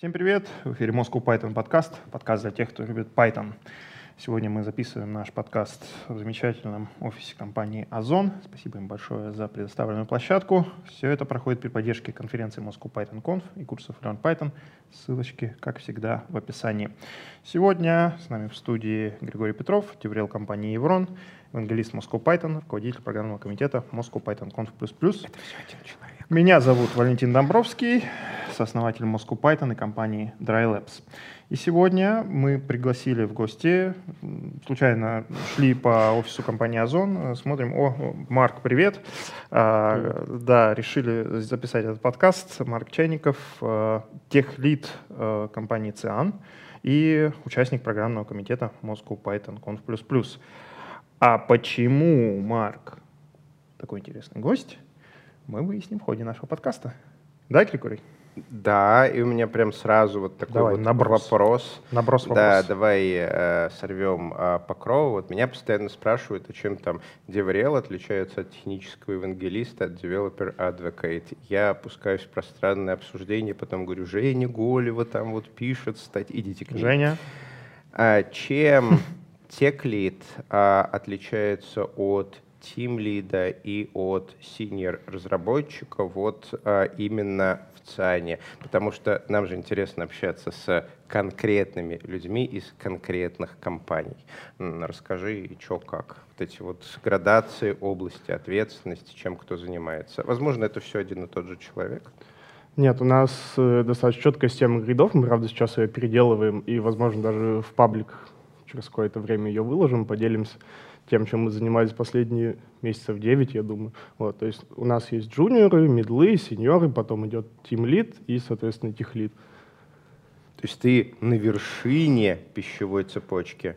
Всем привет! В эфире Moscow Python подкаст, подкаст для тех, кто любит Python. Сегодня мы записываем наш подкаст в замечательном офисе компании Озон. Спасибо им большое за предоставленную площадку. Все это проходит при поддержке конференции Moscow Python Conf и курсов Learn Python. Ссылочки, как всегда, в описании. Сегодня с нами в студии Григорий Петров, деврел компании Еврон, евангелист Moscow Python, руководитель программного комитета Moscow Python Conf++. Это все один человек. Меня зовут Валентин Домбровский, сооснователь Moscow Python и компании Dry Labs. И сегодня мы пригласили в гости, случайно шли по офису компании Озон, смотрим, о, Марк, привет. А, да, решили записать этот подкаст. Марк Чайников, а, техлид а, компании ЦИАН и участник программного комитета Moscow Python Conf++. А почему Марк такой интересный гость? Мы выясним в ходе нашего подкаста. Да, Григорий? Да, и у меня прям сразу вот такой давай, вот наброс. вопрос. Наброс вопрос. Да, давай э, сорвем э, покров. Вот меня постоянно спрашивают, а чем там DevRel отличается от технического евангелиста, от Developer Advocate. Я опускаюсь в пространное обсуждение, потом говорю, Женя Голева там вот пишет, стать, идите к ней. Женя? А, чем теклит а, отличается от тимлида и от senior разработчика вот а, именно в ЦАНе, потому что нам же интересно общаться с конкретными людьми из конкретных компаний. Расскажи, что как. Вот эти вот градации, области ответственности, чем кто занимается. Возможно, это все один и тот же человек. Нет, у нас э, достаточно четкая система гридов, мы, правда, сейчас ее переделываем, и, возможно, даже в паблик через какое-то время ее выложим, поделимся тем, чем мы занимались последние месяцев 9, я думаю. Вот, то есть у нас есть джуниоры, медлы, сеньоры, потом идет тим-лид и, соответственно, тех-лид. То есть ты на вершине пищевой цепочки.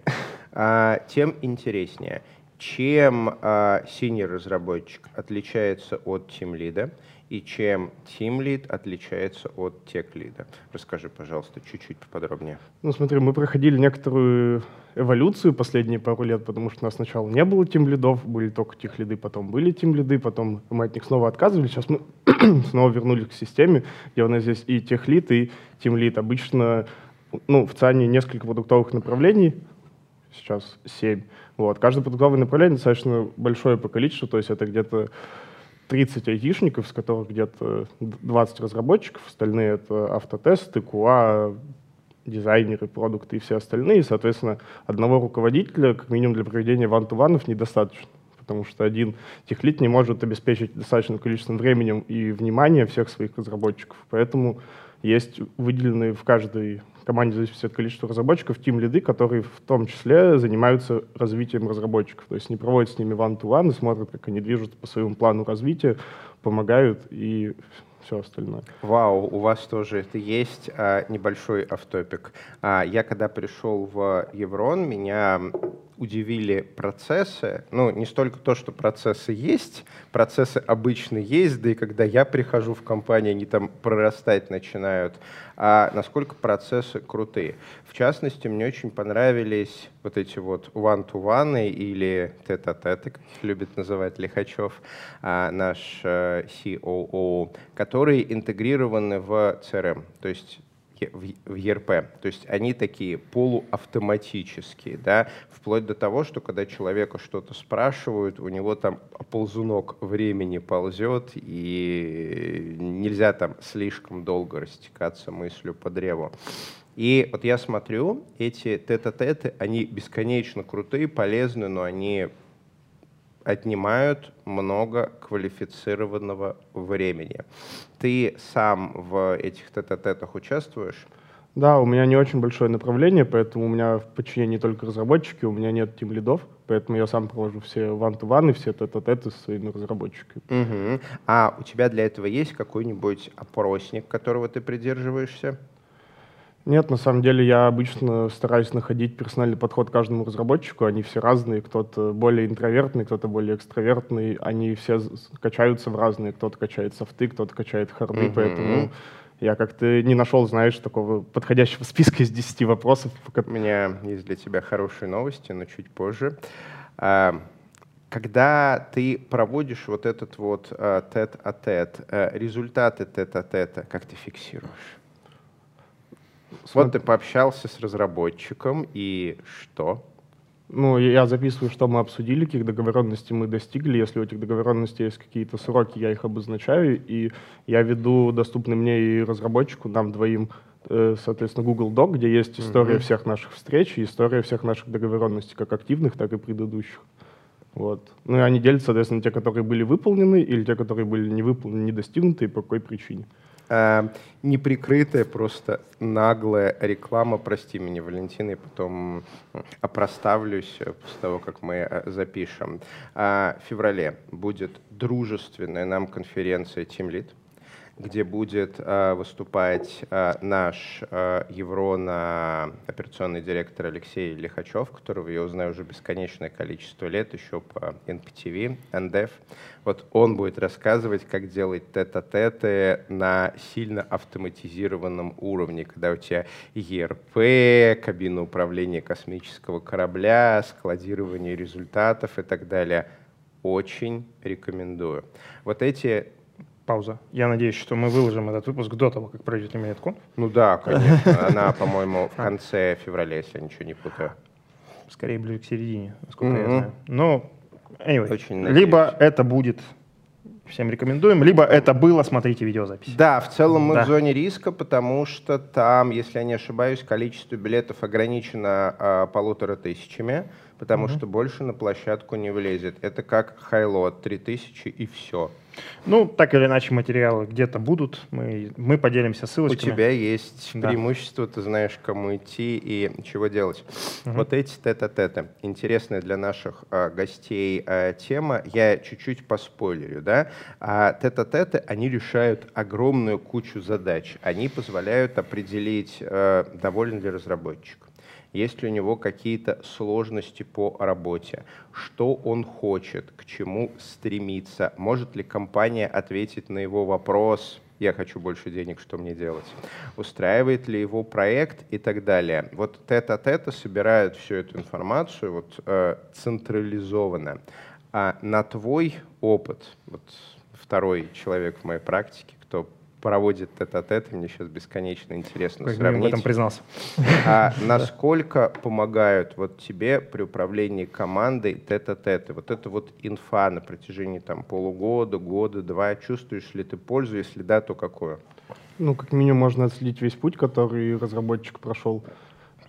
А, тем интереснее, чем а, синий-разработчик отличается от тим-лида и чем тим-лид отличается от тех-лида. Расскажи, пожалуйста, чуть-чуть поподробнее. Ну, смотри, мы проходили некоторую эволюцию последние пару лет, потому что у нас сначала не было тим-лидов, были только тех-лиды, потом были тим-лиды, потом мы от них снова отказывались, сейчас мы снова вернулись к системе, где у нас здесь и тех-лид, и тим-лид. Обычно ну, в ЦАНе несколько продуктовых направлений, сейчас семь. Вот. Каждое продуктовое направление достаточно большое по количеству, то есть это где-то 30 айтишников, с которых где-то 20 разработчиков, остальные это автотесты, QA, дизайнеры, продукты и все остальные. И, соответственно, одного руководителя, как минимум для проведения ван-ту-ванов, недостаточно. Потому что один техлит не может обеспечить достаточным количеством времени и внимания всех своих разработчиков. Поэтому есть выделенные в каждой команде, зависит от количества разработчиков, тим-лиды, которые в том числе занимаются развитием разработчиков. То есть не проводят с ними one-to-one и смотрят, как они движутся по своему плану развития, помогают и все остальное. Вау, у вас тоже это есть. А, небольшой автопик. А, я когда пришел в Еврон, меня удивили процессы. Ну, не столько то, что процессы есть, процессы обычно есть, да и когда я прихожу в компанию, они там прорастать начинают, а насколько процессы крутые. В частности, мне очень понравились вот эти вот one-to-one или тет-а-теты, как их любит называть Лихачев, а, наш э, COO, которые интегрированы в CRM. То есть в ERP. То есть они такие полуавтоматические, да, вплоть до того, что когда человека что-то спрашивают, у него там ползунок времени ползет, и нельзя там слишком долго растекаться мыслью по древу. И вот я смотрю, эти тет-а-теты, они бесконечно крутые, полезны, но они отнимают много квалифицированного времени. Ты сам в этих тет-а-тетах участвуешь? Да, у меня не очень большое направление, поэтому у меня в подчинении только разработчики, у меня нет тим лидов, поэтому я сам провожу все one-to-one все тет-а-теты со своими разработчиками. Угу. А у тебя для этого есть какой-нибудь опросник, которого ты придерживаешься? Нет, на самом деле я обычно стараюсь находить персональный подход к каждому разработчику. Они все разные, кто-то более интровертный, кто-то более экстравертный. Они все качаются в разные. Кто-то качает софты, кто-то качает харды, mm-hmm. поэтому я как-то не нашел, знаешь, такого подходящего списка из 10 вопросов. У меня есть для тебя хорошие новости, но чуть позже. А, когда ты проводишь вот этот вот тет-а-тет, -а -тет, результаты тет-а-тета, как ты фиксируешь? Вот ты пообщался с разработчиком, и что? Ну, я записываю, что мы обсудили, каких договоренностей мы достигли. Если у этих договоренностей есть какие-то сроки, я их обозначаю, и я веду доступный мне и разработчику, нам двоим, э, соответственно, Google Doc, где есть история mm-hmm. всех наших встреч и история всех наших договоренностей, как активных, так и предыдущих. Вот. Ну и они делятся, соответственно, те, которые были выполнены, или те, которые были не выполнены, не достигнуты, и по какой причине. Э, неприкрытая, просто наглая реклама, прости меня, Валентина, и потом опроставлюсь после того, как мы э, запишем. Э, в феврале будет дружественная нам конференция Team Lead где будет э, выступать э, наш э, Еврона операционный директор Алексей Лихачев, которого я узнаю уже бесконечное количество лет, еще по NPTV, NDEF. Вот он будет рассказывать, как делать тет-а-теты на сильно автоматизированном уровне, когда у тебя ERP, кабина управления космического корабля, складирование результатов и так далее. Очень рекомендую. Вот эти пауза. Я надеюсь, что мы выложим этот выпуск до того, как пройдет Иметкон. Ну да, конечно. Она, по-моему, в конце февраля, если я ничего не путаю. Скорее ближе к середине, насколько я знаю. Но, anyway, Очень либо это будет всем рекомендуем, либо это было, смотрите видеозапись. Да, в целом мы да. в зоне риска, потому что там, если я не ошибаюсь, количество билетов ограничено а, полутора тысячами, потому угу. что больше на площадку не влезет. Это как хайлот, 3000 и все. Ну, так или иначе, материалы где-то будут. Мы, мы поделимся ссылочками. У тебя есть да. преимущество, ты знаешь, кому идти и чего делать. Угу. Вот эти тета-тета. Интересная для наших э, гостей э, тема. Я чуть-чуть поспойлерю. Да? А тета-теты, они решают огромную кучу задач. Они позволяют определить, э, доволен ли разработчик есть ли у него какие-то сложности по работе, что он хочет, к чему стремится, может ли компания ответить на его вопрос, я хочу больше денег, что мне делать, устраивает ли его проект и так далее. Вот тета-тета собирают всю эту информацию вот, э, централизованно. А на твой опыт, вот второй человек в моей практике, кто проводит тет-а-тет, и мне сейчас бесконечно интересно как сравнить. в этом признался. А насколько помогают вот тебе при управлении командой тет-а-теты? Вот это вот инфа на протяжении там полугода, года, два. Чувствуешь ли ты пользу? Если да, то какую? Ну, как минимум, можно отследить весь путь, который разработчик прошел.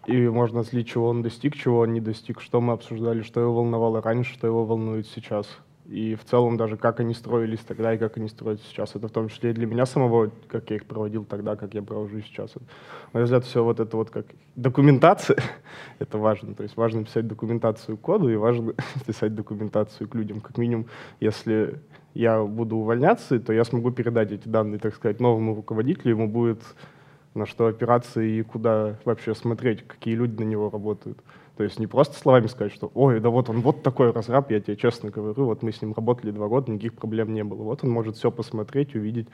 И можно отследить, чего он достиг, чего он не достиг, что мы обсуждали, что его волновало раньше, что его волнует сейчас. И в целом даже как они строились тогда и как они строятся сейчас. Это в том числе и для меня самого, как я их проводил тогда, как я провожу сейчас. На мой взгляд, все вот это вот как документация, это важно. То есть важно писать документацию к коду и важно писать документацию к людям. Как минимум, если я буду увольняться, то я смогу передать эти данные, так сказать, новому руководителю, ему будет на что опираться и куда вообще смотреть, какие люди на него работают. То есть не просто словами сказать, что ой, да вот он вот такой разраб, я тебе честно говорю, вот мы с ним работали два года, никаких проблем не было. Вот он может все посмотреть, увидеть,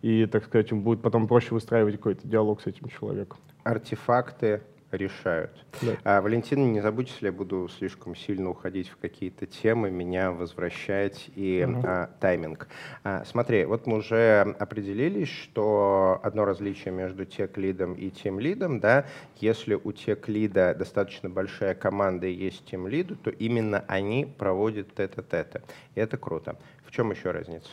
и, так сказать, ему будет потом проще выстраивать какой-то диалог с этим человеком. Артефакты решают. Да. А, Валентина, не забудьте, если я буду слишком сильно уходить в какие-то темы, меня возвращать и угу. а, тайминг. А, смотри, вот мы уже определились, что одно различие между тех-лидом и тем-лидом, да, если у тех-лида достаточно большая команда и есть тем-лиду, то именно они проводят. И это круто. В чем еще разница?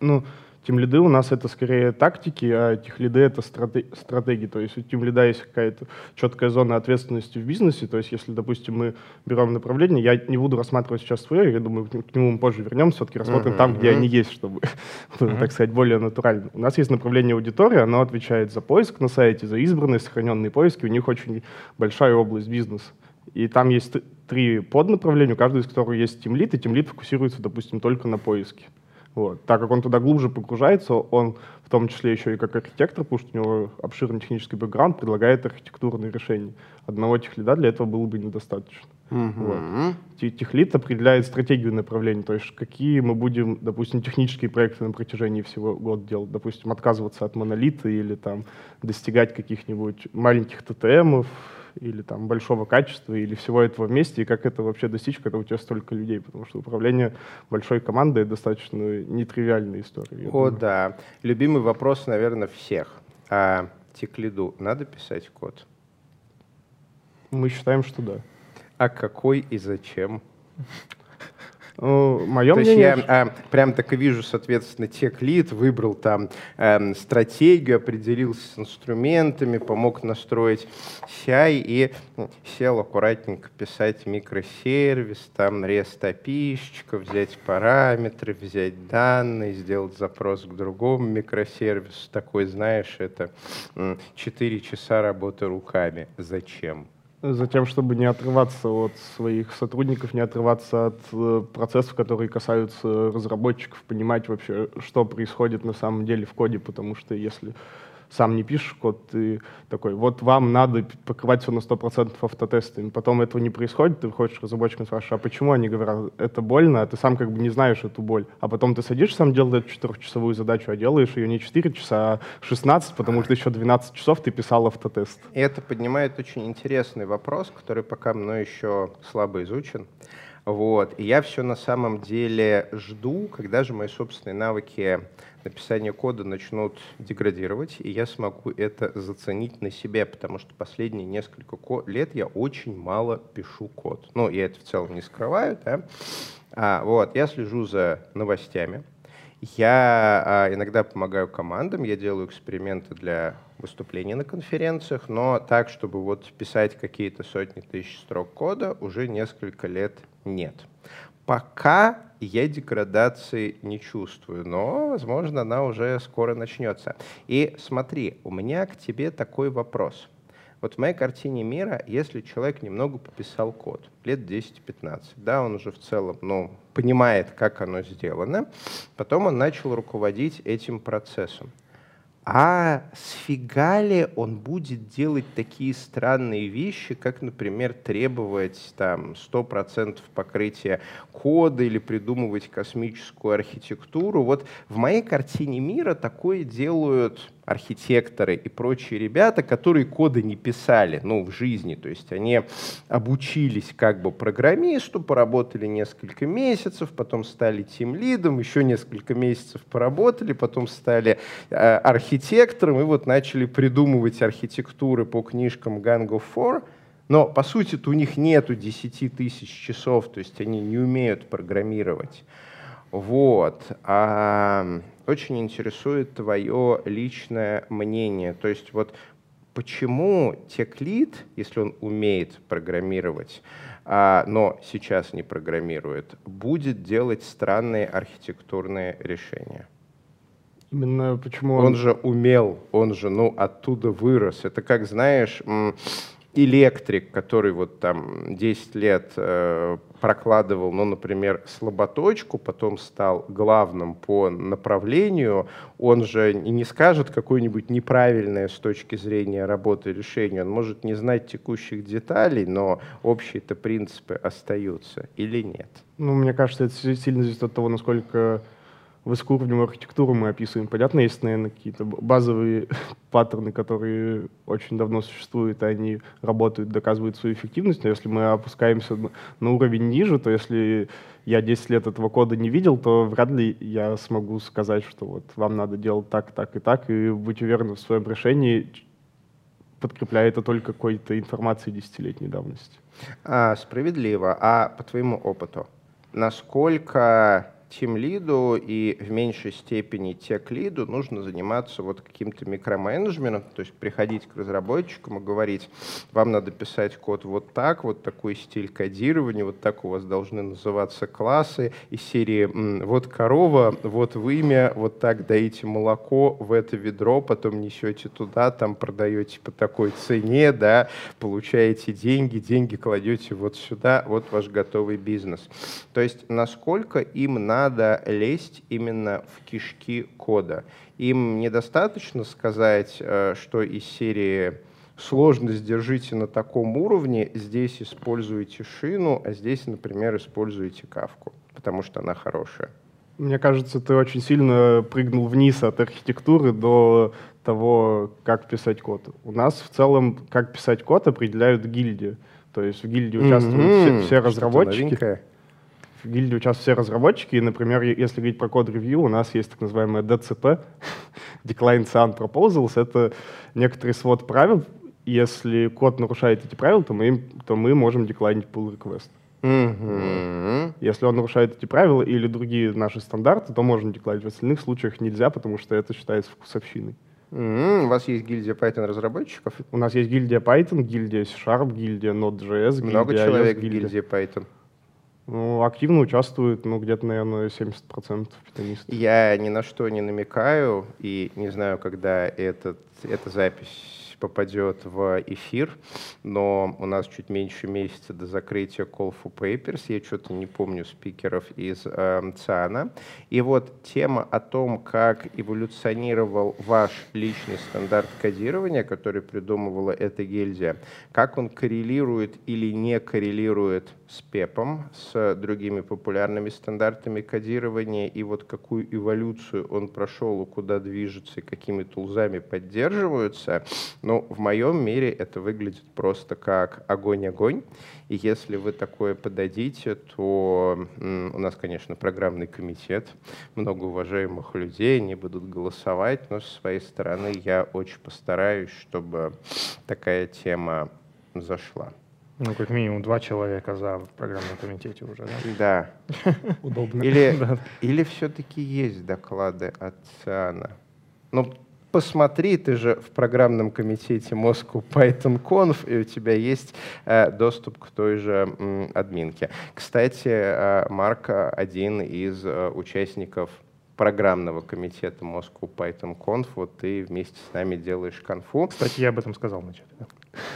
Ну, Тим лиды у нас это скорее тактики, а тех лиды это стратегии. То есть у тим лида есть какая-то четкая зона ответственности в бизнесе. То есть если, допустим, мы берем направление, я не буду рассматривать сейчас свое, я думаю, к нему мы позже вернемся, все-таки рассмотрим uh-huh, там, где они есть, чтобы, uh-huh. так сказать, более натурально. У нас есть направление аудитории, оно отвечает за поиск на сайте, за избранные, сохраненные поиски. У них очень большая область бизнеса. И там есть три поднаправления, у каждого из которых есть тимлит, и тимлит фокусируется, допустим, только на поиске. Вот. Так как он туда глубже погружается, он в том числе еще и как архитектор, потому что у него обширный технический бэкграунд, предлагает архитектурные решения. Одного техлида для этого было бы недостаточно. Uh-huh. Вот. Техлит определяет стратегию направления, то есть какие мы будем, допустим, технические проекты на протяжении всего года делать. Допустим, отказываться от монолита или там достигать каких-нибудь маленьких ТТМов, или там большого качества, или всего этого вместе, и как это вообще достичь, когда у тебя столько людей, потому что управление большой командой достаточно нетривиальная история. О, да. Любимый вопрос, наверное, всех. А, теклиду надо писать код? Мы считаем, что да. А какой и зачем? Ну, мое То мнение... есть я а, прям так и вижу, соответственно, тех лид, выбрал там эм, стратегию, определился с инструментами, помог настроить CI и сел аккуратненько писать микросервис, там REST API, взять параметры, взять данные, сделать запрос к другому микросервису. Такой, знаешь, это 4 часа работы руками. Зачем? Затем, чтобы не отрываться от своих сотрудников, не отрываться от э, процессов, которые касаются разработчиков, понимать вообще, что происходит на самом деле в коде, потому что если сам не пишешь код, ты такой, вот вам надо покрывать все на 100% автотестами. Потом этого не происходит, ты к разработчикам спрашиваешь, а почему? Они говорят, это больно, а ты сам как бы не знаешь эту боль. А потом ты садишься сам делать эту четырехчасовую задачу, а делаешь ее не 4 часа, а 16, потому что еще 12 часов ты писал автотест. И это поднимает очень интересный вопрос, который пока мной еще слабо изучен. Вот. И я все на самом деле жду, когда же мои собственные навыки написания кода начнут деградировать, и я смогу это заценить на себе, потому что последние несколько лет я очень мало пишу код. Ну, я это в целом не скрываю, да. А, вот, я слежу за новостями, я а, иногда помогаю командам, я делаю эксперименты для выступлений на конференциях, но так, чтобы вот писать какие-то сотни тысяч строк кода, уже несколько лет нет. Пока я деградации не чувствую, но, возможно, она уже скоро начнется. И смотри, у меня к тебе такой вопрос. Вот в моей картине мира, если человек немного пописал код, лет 10-15, да, он уже в целом, ну, понимает, как оно сделано, потом он начал руководить этим процессом. А сфига ли он будет делать такие странные вещи, как, например, требовать там 100% покрытия кода или придумывать космическую архитектуру? Вот в моей картине мира такое делают архитекторы и прочие ребята, которые коды не писали, ну, в жизни. То есть они обучились как бы программисту, поработали несколько месяцев, потом стали тим-лидом, еще несколько месяцев поработали, потом стали э, архитектором и вот начали придумывать архитектуры по книжкам Gang of Four. Но, по сути, у них нету 10 тысяч часов, то есть они не умеют программировать. Вот. А, очень интересует твое личное мнение. То есть вот почему теклит, если он умеет программировать, а, но сейчас не программирует, будет делать странные архитектурные решения? Именно почему он... Он же умел, он же, ну, оттуда вырос. Это как, знаешь, электрик, который вот там 10 лет э, прокладывал, ну, например, слаботочку, потом стал главным по направлению, он же не скажет какое-нибудь неправильное с точки зрения работы решение, он может не знать текущих деталей, но общие-то принципы остаются или нет? Ну, мне кажется, это сильно зависит от того, насколько высокоуровневую архитектуру мы описываем. Понятно, есть, наверное, какие-то базовые паттерны, которые очень давно существуют, и они работают, доказывают свою эффективность. Но если мы опускаемся на уровень ниже, то если я 10 лет этого кода не видел, то вряд ли я смогу сказать, что вот вам надо делать так, так и так, и быть уверенным в своем решении, подкрепляя это только какой-то информацией десятилетней давности. А, справедливо. А по твоему опыту, насколько тим-лиду и в меньшей степени тех-лиду нужно заниматься вот каким-то микроменеджментом, то есть приходить к разработчикам и говорить, вам надо писать код вот так, вот такой стиль кодирования, вот так у вас должны называться классы из серии вот корова, вот вымя, вот так даете молоко в это ведро, потом несете туда, там продаете по такой цене, да, получаете деньги, деньги кладете вот сюда, вот ваш готовый бизнес. То есть насколько им надо надо лезть именно в кишки кода. Им недостаточно сказать, э, что из серии сложность держите на таком уровне, здесь используйте шину, а здесь, например, используйте кавку, потому что она хорошая. Мне кажется, ты очень сильно прыгнул вниз от архитектуры до того, как писать код. У нас в целом, как писать код, определяют гильдии. То есть в гильдии участвуют mm-hmm. все, все разработчики в гильдии участвуют все разработчики, и, например, если говорить про код-ревью, у нас есть так называемое DCP, Decline Cyan Proposals, это некоторый свод правил, если код нарушает эти правила, то мы, то мы можем деклайнить pull request. Мгм. Если он нарушает эти правила или другие наши стандарты, то можно декларировать. В остальных случаях нельзя, потому что это считается вкусовщиной. М, У вас есть гильдия Python разработчиков? У нас есть гильдия Python, гильдия C-Sharp, гильдия Node.js, Много гильдия человек iOS, в гильдия. гильдии Python. Ну, активно участвует, ну, где-то, наверное, 70% питонистов. Я ни на что не намекаю и не знаю, когда этот, эта запись попадет в эфир, но у нас чуть меньше месяца до закрытия Call for Papers. Я что-то не помню спикеров из э, ЦИАНа. И вот тема о том, как эволюционировал ваш личный стандарт кодирования, который придумывала эта гильдия, как он коррелирует или не коррелирует с ПЕПом, с другими популярными стандартами кодирования, и вот какую эволюцию он прошел, куда движется, и какими тулзами поддерживаются, ну, в моем мире это выглядит просто как огонь-огонь. И если вы такое подадите, то у нас, конечно, программный комитет, много уважаемых людей, они будут голосовать, но с своей стороны я очень постараюсь, чтобы такая тема зашла. Ну, как минимум два человека за в программном комитете уже, да? Да. Удобно. Или, или все-таки есть доклады от ЦИАНа? Ну, посмотри, ты же в программном комитете Moscow Python Conf, и у тебя есть э, доступ к той же админке. Кстати, э, Марк э, один из участников программного комитета Moscow Python Conf, вот ты вместе с нами делаешь конфу. Кстати, я об этом сказал вначале. да.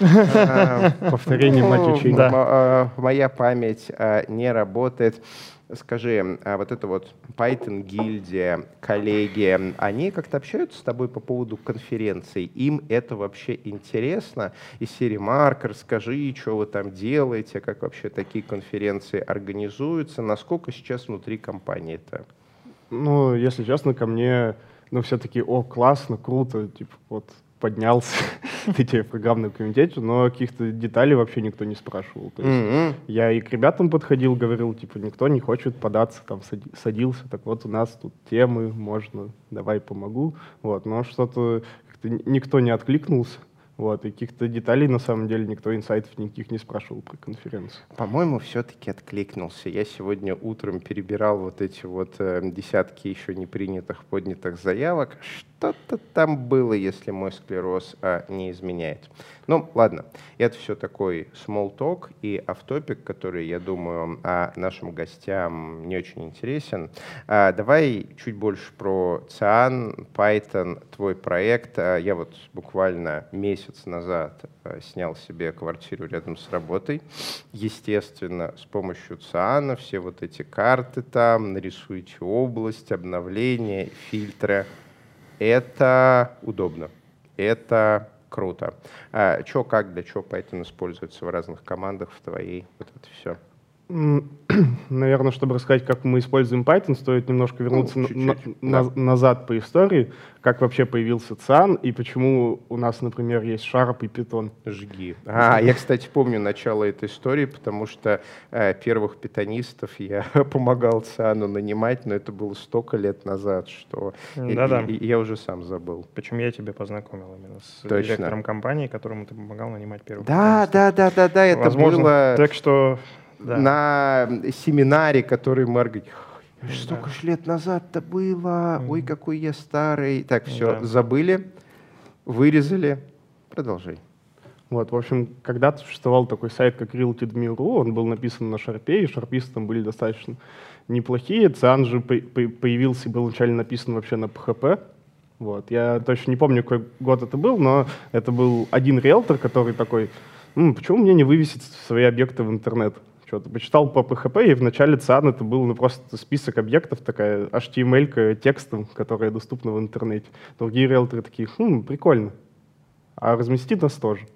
А, Повторение мать учения. А, Моя память а, не работает. Скажи, а вот это вот Python гильдия, коллеги, они как-то общаются с тобой по поводу конференций? Им это вообще интересно? Из серии Марк, расскажи, что вы там делаете, как вообще такие конференции организуются, насколько сейчас внутри компании это? Ну, если честно, ко мне, ну, все таки о, классно, круто, типа, вот, поднялся тебе в программном комитете, но каких-то деталей вообще никто не спрашивал. То есть Мгм. я и к ребятам подходил, говорил, типа, никто не хочет податься, там, сади- садился, так вот у нас тут темы, можно, давай помогу, вот, но что-то никто не откликнулся, вот, и каких-то деталей, на самом деле, никто инсайтов никаких не спрашивал про конференцию. По-моему, все-таки откликнулся. Я сегодня утром перебирал вот эти вот э, десятки еще не принятых, поднятых заявок. Что-то там было, если мой склероз а, не изменяет. Ну, ладно. Это все такой small talk и автопик, который, я думаю, а, нашим гостям не очень интересен. А, давай чуть больше про Циан, Python, твой проект. А, я вот буквально месяц назад а, снял себе квартиру рядом с работой. Естественно, с помощью Циана все вот эти карты там, нарисуйте область, обновления, фильтры. Это удобно. Это круто. А, чё, как, для чего Python используется в разных командах в твоей? Вот это все. Наверное, чтобы рассказать, как мы используем Python, стоит немножко вернуться Ну, на- чуть-чуть, на- да. назад по истории, как вообще появился ЦАН и почему у нас, например, есть Sharp и Python. Жги. А, я, кстати, помню начало этой истории, потому что э, первых питонистов я помогал Циану нанимать, но это было столько лет назад, что и- Да-да. и- и я уже сам забыл. Причем я тебя познакомил именно с Точно. директором компании, которому ты помогал нанимать первых. Да, программистов. да, да, да, да, это Возможно. было Так что, да. на семинаре, который Маргаret... Да. Столько ж лет назад-то было, ой, какой я старый. Так, все, Да. забыли, вырезали, продолжай. Вот, в общем, когда-то существовал такой сайт, как realtid.me.ru, он был написан на шарпе, и шарписты там были достаточно неплохие. Циан же по- по- появился и был вначале написан вообще на PHP. Вот. Я точно не помню, какой год это был, но это был один риэлтор, который такой, «М, почему мне не вывесить свои объекты в интернет? Что-то почитал по PHP, и в начале ЦИАН это был ну, просто список объектов, такая HTML текстом, которая доступна в интернете. Другие риэлторы такие, хм, прикольно. А разместить нас тоже.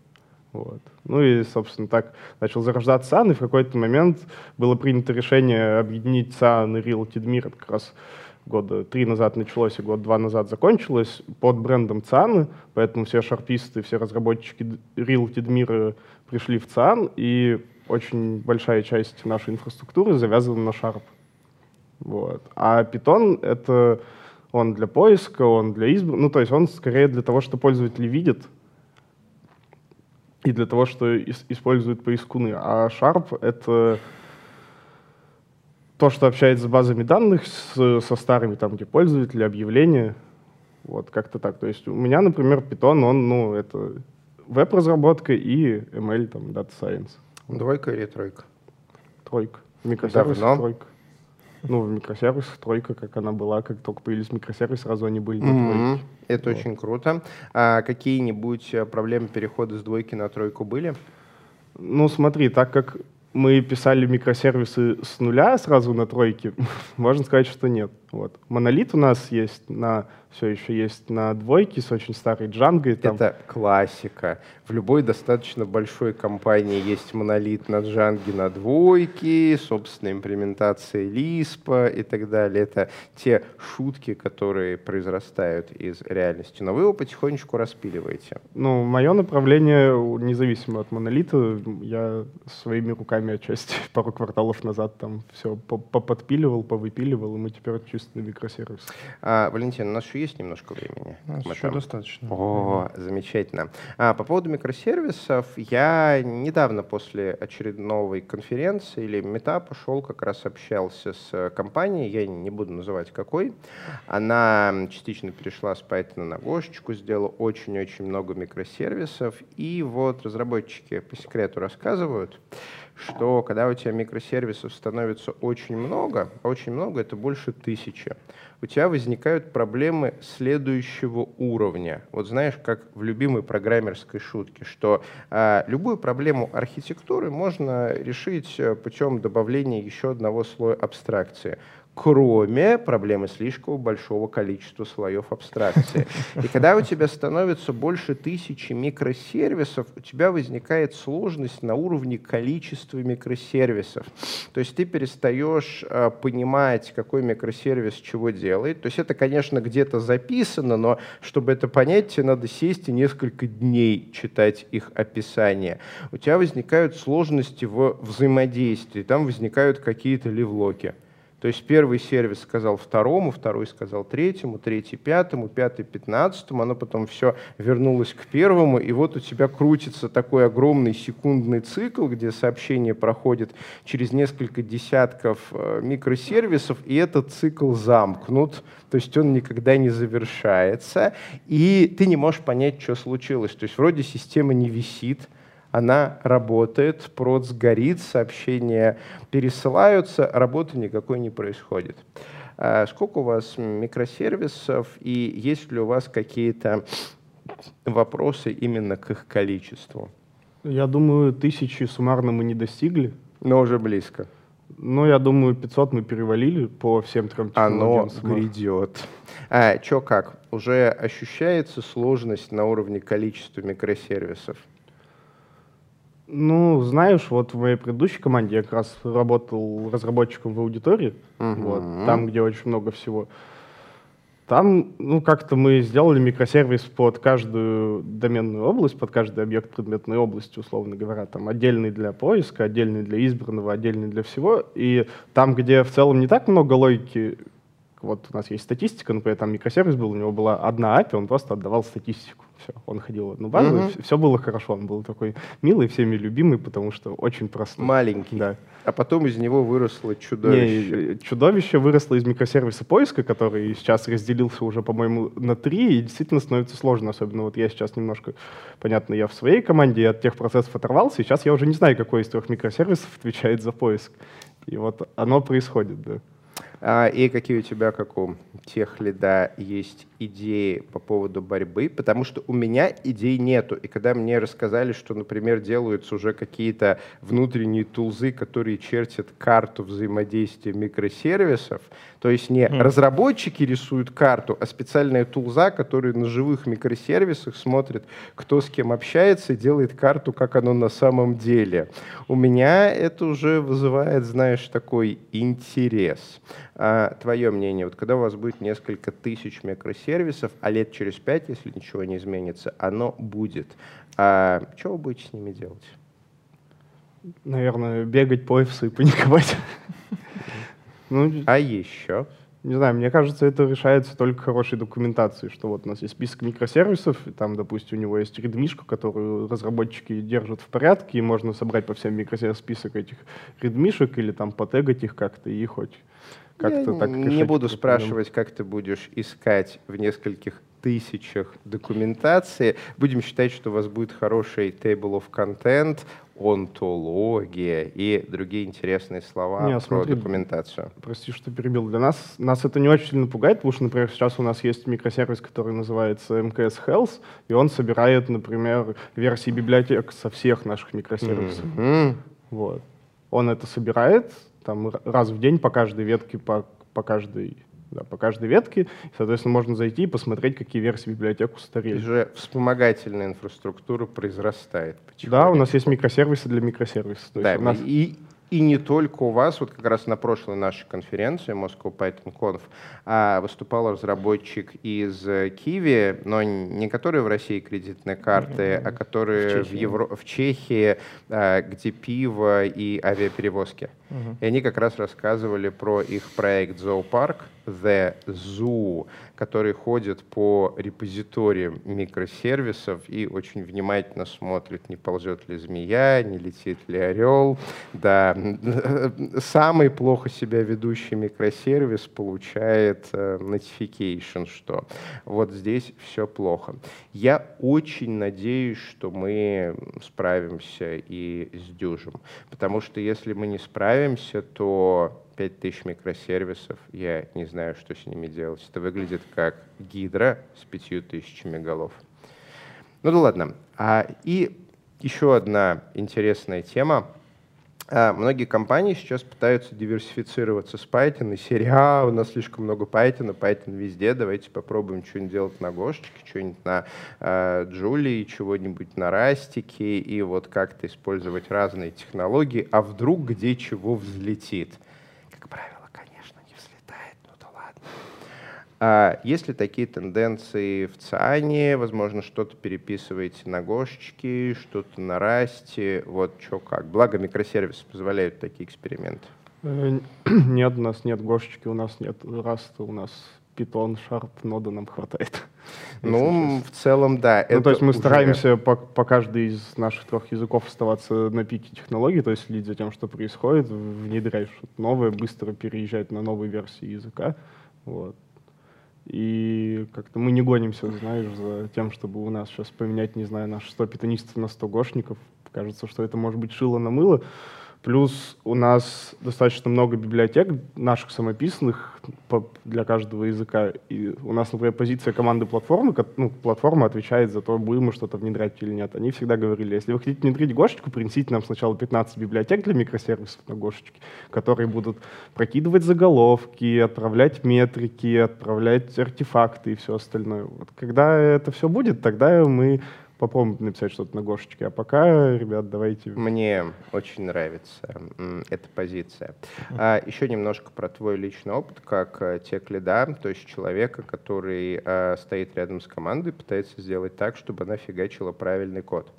Вот. Ну и, собственно, так начал зарождаться ЦАН, и в какой-то момент было принято решение объединить ЦАН и Realty Мир. Это как раз года три назад началось и год-два назад закончилось под брендом ЦАНы, поэтому все шарписты, все разработчики Realty мира пришли в ЦАН, и очень большая часть нашей инфраструктуры завязана на Sharp. Вот. А Python — это он для поиска, он для избранных, ну, то есть он скорее для того, что пользователи видят, и для того, что используют поискуны. А Sharp — это то, что общается с базами данных, с, со старыми, там, где пользователи, объявления, вот, как-то так. То есть у меня, например, Python, он, ну, это веб-разработка и ML, там, Data Science. Двойка или тройка? Тройка. Микросервис тройка. Ну, в микросервисах тройка, как она была, как только появились микросервисы, сразу они были на mm-hmm. Это вот. очень круто. А какие-нибудь э, проблемы перехода с двойки на тройку были? Ну, смотри, так как мы писали микросервисы с нуля сразу на тройке, можно сказать, что нет. Вот. Монолит у нас есть на все еще есть на двойке с очень старой джангой. Там. Это классика. В любой достаточно большой компании есть монолит на джанге на двойке, собственная имплементация Lisp и так далее. Это те шутки, которые произрастают из реальности. Но вы его потихонечку распиливаете. Ну, мое направление независимо от монолита. Я своими руками отчасти пару кварталов назад там все поподпиливал, повыпиливал, и мы теперь чисто микросервис. А, Валентин, у нас еще есть немножко времени? У нас еще достаточно. О, замечательно. А, по поводу микросервисов, я недавно после очередной конференции или мета пошел, как раз общался с компанией, я не буду называть какой. Она частично перешла с Python на Гошечку, сделала очень-очень много микросервисов. И вот разработчики по секрету рассказывают, что когда у тебя микросервисов становится очень много, а очень много это больше тысячи, у тебя возникают проблемы следующего уровня. Вот знаешь, как в любимой программерской шутке, что э, любую проблему архитектуры можно решить э, путем добавления еще одного слоя абстракции кроме проблемы слишком большого количества слоев абстракции. И когда у тебя становится больше тысячи микросервисов, у тебя возникает сложность на уровне количества микросервисов. То есть ты перестаешь э, понимать, какой микросервис чего делает. То есть это, конечно, где-то записано, но чтобы это понять, тебе надо сесть и несколько дней читать их описание. У тебя возникают сложности в взаимодействии, там возникают какие-то ливлоки. То есть первый сервис сказал второму, второй сказал третьему, третий пятому, пятый пятнадцатому, оно потом все вернулось к первому, и вот у тебя крутится такой огромный секундный цикл, где сообщение проходит через несколько десятков э, микросервисов, и этот цикл замкнут, то есть он никогда не завершается, и ты не можешь понять, что случилось. То есть вроде система не висит, она работает, прод сгорит, сообщения пересылаются, работы никакой не происходит. А сколько у вас микросервисов и есть ли у вас какие-то вопросы именно к их количеству? Я думаю, тысячи суммарно мы не достигли. Но уже близко. Ну, я думаю, 500 мы перевалили по всем трем Оно грядет. А, чё как? Уже ощущается сложность на уровне количества микросервисов? Ну, знаешь, вот в моей предыдущей команде я как раз работал разработчиком в аудитории, uh-huh. вот, там, где очень много всего. Там, ну, как-то мы сделали микросервис под каждую доменную область, под каждый объект предметной области, условно говоря. Там отдельный для поиска, отдельный для избранного, отдельный для всего. И там, где в целом не так много логики, вот у нас есть статистика, например, там микросервис был, у него была одна API, он просто отдавал статистику. Все, он ходил в одну базу, угу. все было хорошо. Он был такой милый, всеми любимый, потому что очень простой. Маленький. Да. А потом из него выросло чудовище. Не, чудовище выросло из микросервиса поиска, который сейчас разделился уже, по-моему, на три, и действительно становится сложно. Особенно вот я сейчас немножко, понятно, я в своей команде от тех процессов оторвался, и сейчас я уже не знаю, какой из трех микросервисов отвечает за поиск. И вот оно происходит, да. А, и какие у тебя, как у тех лида, есть идеи по поводу борьбы? Потому что у меня идей нету. И когда мне рассказали, что, например, делаются уже какие-то внутренние тулзы, которые чертят карту взаимодействия микросервисов, то есть не mm. разработчики рисуют карту, а специальная тулза, которая на живых микросервисах смотрит, кто с кем общается, и делает карту, как оно на самом деле. У меня это уже вызывает, знаешь, такой интерес. А, твое мнение, вот когда у вас будет несколько тысяч микросервисов, а лет через пять, если ничего не изменится, оно будет. А, что вы будете с ними делать? наверное, бегать по офису и паниковать. Ну, а еще? Не знаю, мне кажется, это решается только хорошей документацией, что вот у нас есть список микросервисов, и там, допустим, у него есть редмишка, которую разработчики держат в порядке, и можно собрать по всем микросервисам список этих редмишек или там потегать их как-то и хоть как-то Я так не буду спрашивать, как ты будешь искать в нескольких тысячах документации. Будем считать, что у вас будет хороший table of content, онтология и другие интересные слова не, про смотри, документацию. Прости, что перебил. Для нас, нас это не очень сильно пугает, потому что, например, сейчас у нас есть микросервис, который называется MKS Health, и он собирает, например, версии библиотек со всех наших микросервисов. Mm-hmm. Вот. Он это собирает там раз в день по каждой ветке, по, по каждой да, по каждой ветке. Соответственно, можно зайти и посмотреть, какие версии библиотек устарели. Уже вспомогательная инфраструктура произрастает. Да, у нас есть микросервисы для микросервисов. да, нас... и, и не только у вас, вот как раз на прошлой нашей конференции Moscow Python Conf а, выступал разработчик из Киви, но не которые в России кредитные карты, а которые в, Чехии, в, Евро... в Чехии, а, где пиво и авиаперевозки. Угу. И они как раз рассказывали про их проект «Зоопарк», The Zoo, который ходит по репозиториям микросервисов и очень внимательно смотрит, не ползет ли змея, не летит ли орел. Да, самый плохо себя ведущий микросервис получает э, notification, что вот здесь все плохо. Я очень надеюсь, что мы справимся и сдюжим, потому что если мы не справимся, то 5000 микросервисов, я не знаю, что с ними делать. Это выглядит как гидра с 5000 голов. Ну да ладно. А, и еще одна интересная тема. А, многие компании сейчас пытаются диверсифицироваться с Python, и серия «А, у нас слишком много Python, Python везде, давайте попробуем что-нибудь делать на Гошечке, что-нибудь на э, чего-нибудь на Растике, и вот как-то использовать разные технологии, а вдруг где чего взлетит». А есть ли такие тенденции в ЦИАНе? Возможно, что-то переписываете на Гошечке, что-то на Расте, вот что как. Благо микросервисы позволяют такие эксперименты. Э, нет, у нас нет Гошечки, у нас нет Раста, у нас Python, Sharp, нода нам хватает. Ну, в целом, да. Ну, то есть мы уже... стараемся по, по каждой из наших трех языков оставаться на пике технологий, то есть следить за тем, что происходит, внедрять что-то новое, быстро переезжать на новые версии языка. Вот. И как-то мы не гонимся, знаешь, за тем, чтобы у нас сейчас поменять, не знаю, наши 100 питонистов на 100 гошников. Кажется, что это может быть шило на мыло. Плюс у нас достаточно много библиотек наших самописанных для каждого языка. И у нас, например, позиция команды платформы, ну, платформа отвечает за то, будем мы что-то внедрять или нет. Они всегда говорили, если вы хотите внедрить Гошечку, принесите нам сначала 15 библиотек для микросервисов на Гошечке, которые будут прокидывать заголовки, отправлять метрики, отправлять артефакты и все остальное. Вот когда это все будет, тогда мы попробуем написать что-то на Гошечке. А пока, ребят, давайте... Мне очень нравится эта позиция. А, еще немножко про твой личный опыт как э, тех лида, то есть человека, который а, стоит рядом с командой, пытается сделать так, чтобы она фигачила правильный код.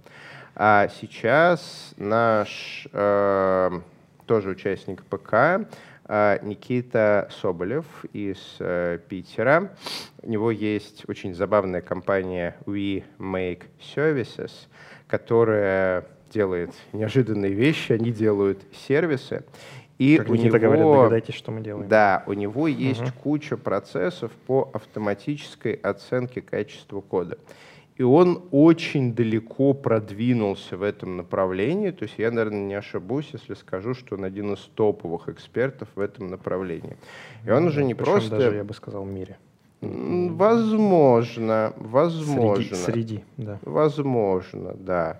А сейчас наш а, тоже участник ПК Никита Соболев из э, Питера. У него есть очень забавная компания We Make Services, которая делает неожиданные вещи, они делают сервисы. И как у Никита него, говорит, догадайтесь, что мы делаем. Да, у него есть угу. куча процессов по автоматической оценке качества кода. И он очень далеко продвинулся в этом направлении. То есть я, наверное, не ошибусь, если скажу, что он один из топовых экспертов в этом направлении. И он уже не Причем просто... даже, я бы сказал, в мире. Возможно, возможно. Среди, среди да. Возможно, да.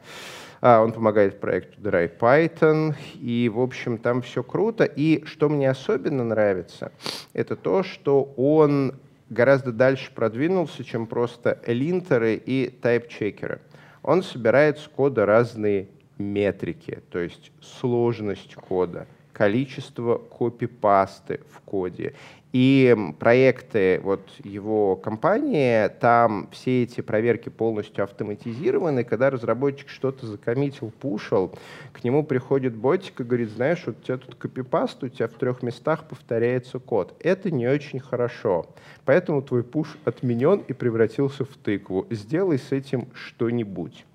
А, он помогает проекту Dry Python, и, в общем, там все круто. И что мне особенно нравится, это то, что он гораздо дальше продвинулся, чем просто линтеры и тайп-чекеры. Он собирает с кода разные метрики, то есть сложность кода, количество копипасты в коде. И проекты вот его компании, там все эти проверки полностью автоматизированы. Когда разработчик что-то закоммитил, пушил, к нему приходит ботик и говорит, знаешь, вот у тебя тут копипаст, у тебя в трех местах повторяется код. Это не очень хорошо. Поэтому твой пуш отменен и превратился в тыкву. Сделай с этим что-нибудь.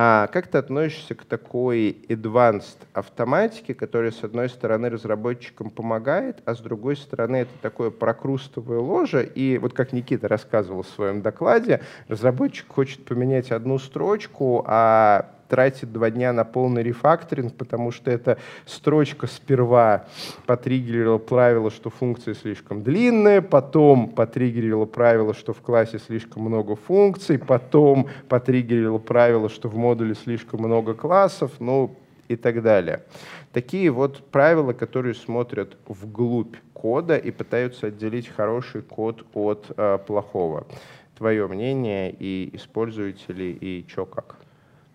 А как ты относишься к такой advanced автоматике, которая, с одной стороны, разработчикам помогает, а с другой стороны, это такое прокрустовое ложе, и вот как Никита рассказывал в своем докладе, разработчик хочет поменять одну строчку, а тратит два дня на полный рефакторинг, потому что эта строчка сперва потриггерила правило, что функция слишком длинная, потом потриггерила правило, что в классе слишком много функций, потом потриггерила правило, что в модуле слишком много классов, ну и так далее. Такие вот правила, которые смотрят вглубь кода и пытаются отделить хороший код от э, плохого. Твое мнение и используете ли, и чё как?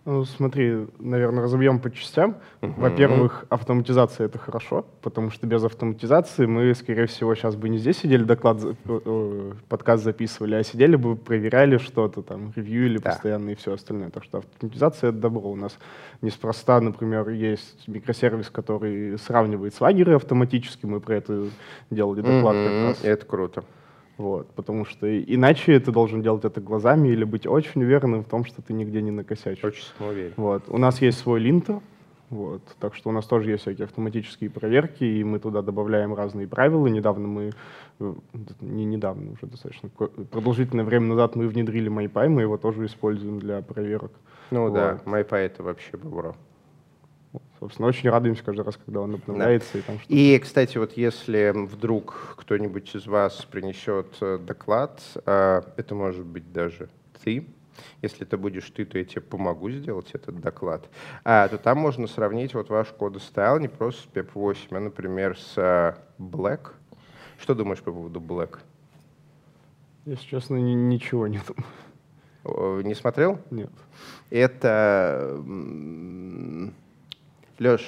Ну, смотри, наверное, разобьем по частям. Uh-huh. Во-первых, автоматизация — это хорошо, потому что без автоматизации мы, скорее всего, сейчас бы не здесь сидели, доклад, э, подкаст записывали, а сидели бы, проверяли что-то там, ревьюили да. постоянно и все остальное. Так что автоматизация — это добро. У нас неспроста, например, есть микросервис, который сравнивает свагеры автоматически, мы про это делали доклад uh-huh. как раз. Это круто. Вот, потому что иначе ты должен делать это глазами или быть очень уверенным в том, что ты нигде не накосячишь. Очень самоуверен. Вот. У нас есть свой линтер, вот, так что у нас тоже есть всякие автоматические проверки, и мы туда добавляем разные правила. Недавно мы, э, не недавно, уже достаточно продолжительное время назад мы внедрили MyPy, мы его тоже используем для проверок. Ну вот. да, MyPy это вообще бобро. Собственно, очень радуемся каждый раз, когда он обновляется. Да. И, там и, кстати, вот если вдруг кто-нибудь из вас принесет э, доклад, э, это может быть даже ты, если это будешь ты, то я тебе помогу сделать этот доклад, а, то там можно сравнить вот ваш код стайл не просто с PEP8, а, например, с э, Black. Что думаешь по поводу Black? Если честно, ничего не думаю. Не смотрел? Нет. Это Леш,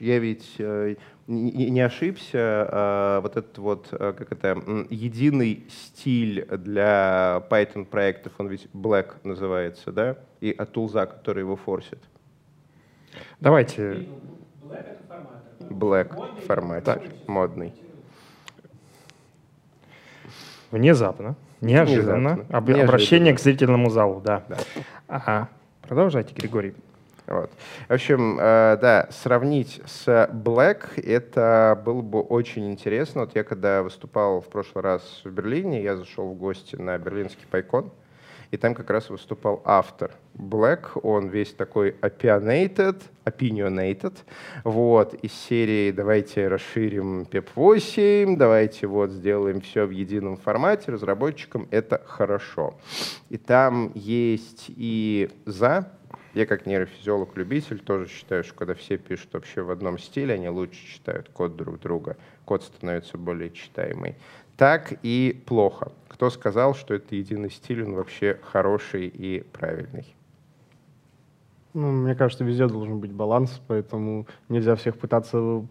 я ведь э, не ошибся, а вот этот вот, э, как это, единый стиль для Python проектов, он ведь Black называется, да? И от тулза, который его форсит. Давайте. Black формат. Так. Модный. Внезапно, неожиданно. Внезапно. Об, неожиданно. Обращение к зрительному залу, да. да. Ага. Продолжайте, Григорий. Вот. В общем, э, да, сравнить с Black это было бы очень интересно. Вот я когда выступал в прошлый раз в Берлине, я зашел в гости на берлинский пайкон, и там как раз выступал автор Black, он весь такой opinionated, opinionated, вот, из серии «давайте расширим PEP8, давайте вот сделаем все в едином формате, разработчикам это хорошо». И там есть и «за», я как нейрофизиолог-любитель тоже считаю, что когда все пишут вообще в одном стиле, они лучше читают код друг друга, код становится более читаемый. Так и плохо. Кто сказал, что это единый стиль, он вообще хороший и правильный? Ну, мне кажется, везде должен быть баланс, поэтому нельзя всех пытаться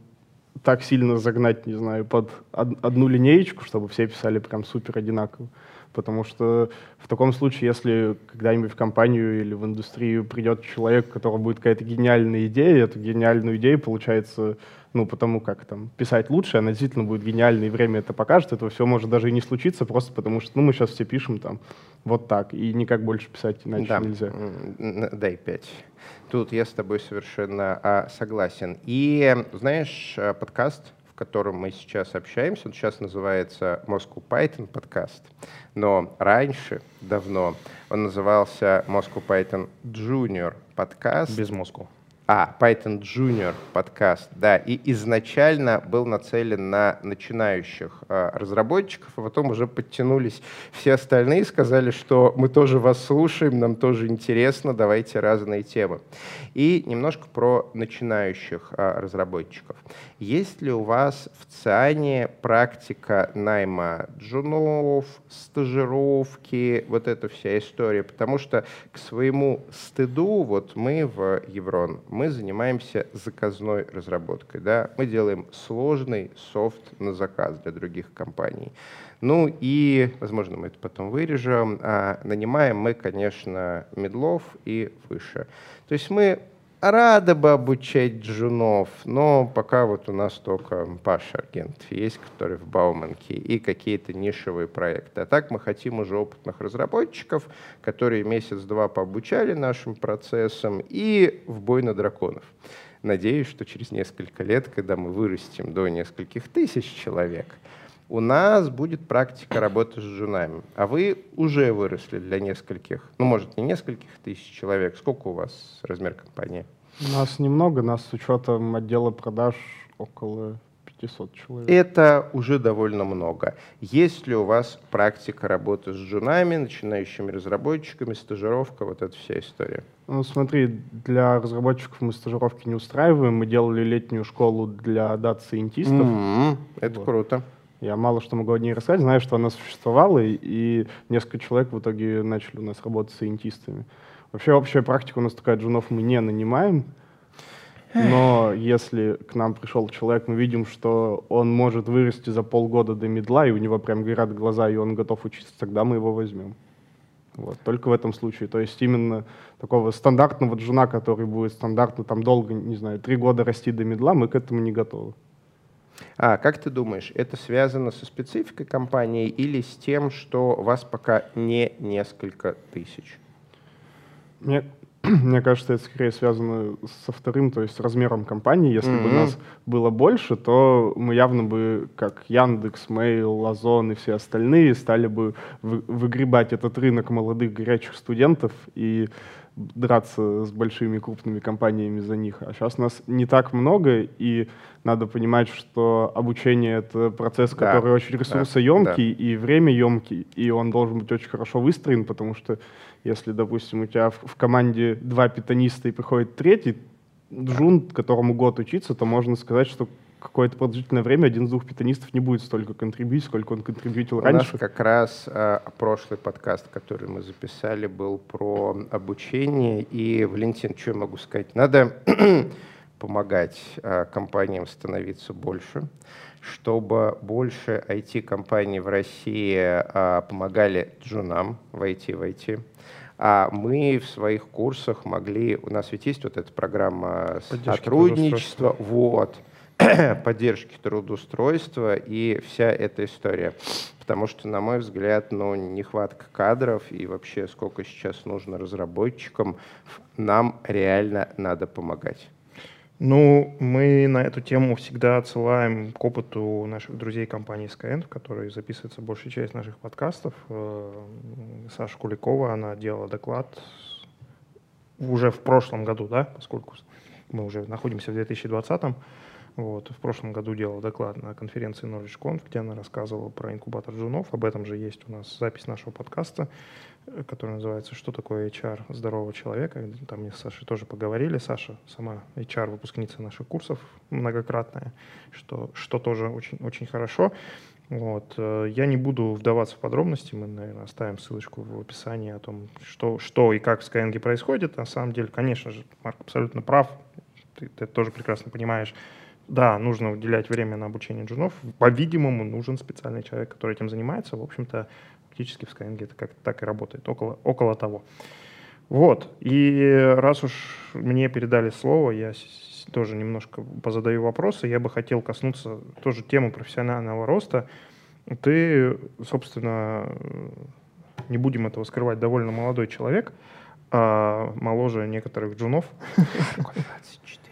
так сильно загнать, не знаю, под одну линеечку, чтобы все писали прям супер одинаково потому что в таком случае, если когда-нибудь в компанию или в индустрию придет человек, у которого будет какая-то гениальная идея, эту гениальную идею, получается, ну, потому как там писать лучше, она действительно будет гениальной, и время это покажет, этого все может даже и не случиться, просто потому что, ну, мы сейчас все пишем там вот так, и никак больше писать иначе да. нельзя. Дай пять. Тут я с тобой совершенно а, согласен. И, знаешь, а, подкаст котором мы сейчас общаемся, он сейчас называется Moscow Python подкаст, но раньше, давно, он назывался Moscow Python Junior подкаст. Без Moscow. А, Python Junior подкаст, да, и изначально был нацелен на начинающих э, разработчиков, а потом уже подтянулись все остальные, сказали, что мы тоже вас слушаем, нам тоже интересно, давайте разные темы. И немножко про начинающих э, разработчиков. Есть ли у вас в ЦИАНе практика найма джунов, стажировки, вот эта вся история? Потому что к своему стыду, вот мы в Еврон, мы занимаемся заказной разработкой. Да? Мы делаем сложный софт на заказ для других компаний. Ну и, возможно, мы это потом вырежем, а нанимаем мы, конечно, медлов и выше. То есть мы рады бы обучать джунов, но пока вот у нас только Паша Аргент есть, который в Бауманке, и какие-то нишевые проекты. А так мы хотим уже опытных разработчиков, которые месяц-два пообучали нашим процессам и в бой на драконов. Надеюсь, что через несколько лет, когда мы вырастем до нескольких тысяч человек, у нас будет практика работы с джунами. А вы уже выросли для нескольких, ну, может, не нескольких тысяч человек. Сколько у вас размер компании? Нас немного, нас с учетом отдела продаж около 500 человек. Это уже довольно много. Есть ли у вас практика работы с джунами, начинающими разработчиками, стажировка, вот эта вся история? Ну, смотри, для разработчиков мы стажировки не устраиваем. Мы делали летнюю школу для дат-сайентистов. Mm-hmm. Это вот. круто. Я мало что могу о ней рассказать, знаю, что она существовала, и, и несколько человек в итоге начали у нас работать с сайентистами. Вообще общая практика у нас такая, джунов мы не нанимаем, но если к нам пришел человек, мы видим, что он может вырасти за полгода до медла, и у него прям горят глаза, и он готов учиться, тогда мы его возьмем. Вот, только в этом случае. То есть именно такого стандартного джуна, который будет стандартно там долго, не знаю, три года расти до медла, мы к этому не готовы. А как ты думаешь, это связано со спецификой компании или с тем, что вас пока не несколько тысяч? Мне, мне кажется, это скорее связано со вторым, то есть с размером компании. Если mm-hmm. бы нас было больше, то мы явно бы, как Яндекс, Mail, Озон и все остальные, стали бы выгребать этот рынок молодых горячих студентов и драться с большими крупными компаниями за них. А сейчас нас не так много, и надо понимать, что обучение — это процесс, да, который очень ресурсоемкий да, да. и времяемкий, и он должен быть очень хорошо выстроен, потому что если, допустим, у тебя в, в команде два питаниста и приходит третий джун, которому год учиться, то можно сказать, что какое-то продолжительное время один из двух питонистов не будет столько контрибьютить, сколько он контрибьютил раньше. У нас как раз э, прошлый подкаст, который мы записали, был про обучение. И, Валентин, что я могу сказать? Надо помогать э, компаниям становиться больше, чтобы больше IT-компаний в России э, помогали джунам войти в IT. А мы в своих курсах могли, у нас ведь есть вот эта программа сотрудничества, вот, поддержки трудоустройства и вся эта история. Потому что, на мой взгляд, ну, нехватка кадров и вообще сколько сейчас нужно разработчикам, нам реально надо помогать. Ну, мы на эту тему всегда отсылаем к опыту наших друзей компании Skyend, в которой записывается большая часть наших подкастов. Э, Саша Куликова, она делала доклад уже в прошлом году, да, поскольку мы уже находимся в 2020 вот. В прошлом году делал доклад на конференции KnowledgeConf, где она рассказывала про инкубатор джунов. Об этом же есть у нас запись нашего подкаста, э, который называется «Что такое HR здорового человека?». Там мы с Сашей тоже поговорили. Саша сама HR, выпускница наших курсов многократная, что, что тоже очень, очень хорошо. Вот. Э, я не буду вдаваться в подробности, мы, наверное, оставим ссылочку в описании о том, что, что и как в Skyeng происходит. На самом деле, конечно же, Марк абсолютно прав, ты, ты это тоже прекрасно понимаешь да, нужно уделять время на обучение джунов. По-видимому, нужен специальный человек, который этим занимается. В общем-то, фактически в Skyeng это как так и работает, около, около того. Вот, и раз уж мне передали слово, я тоже немножко позадаю вопросы. Я бы хотел коснуться тоже темы профессионального роста. Ты, собственно, не будем этого скрывать, довольно молодой человек, а моложе некоторых джунов. 24.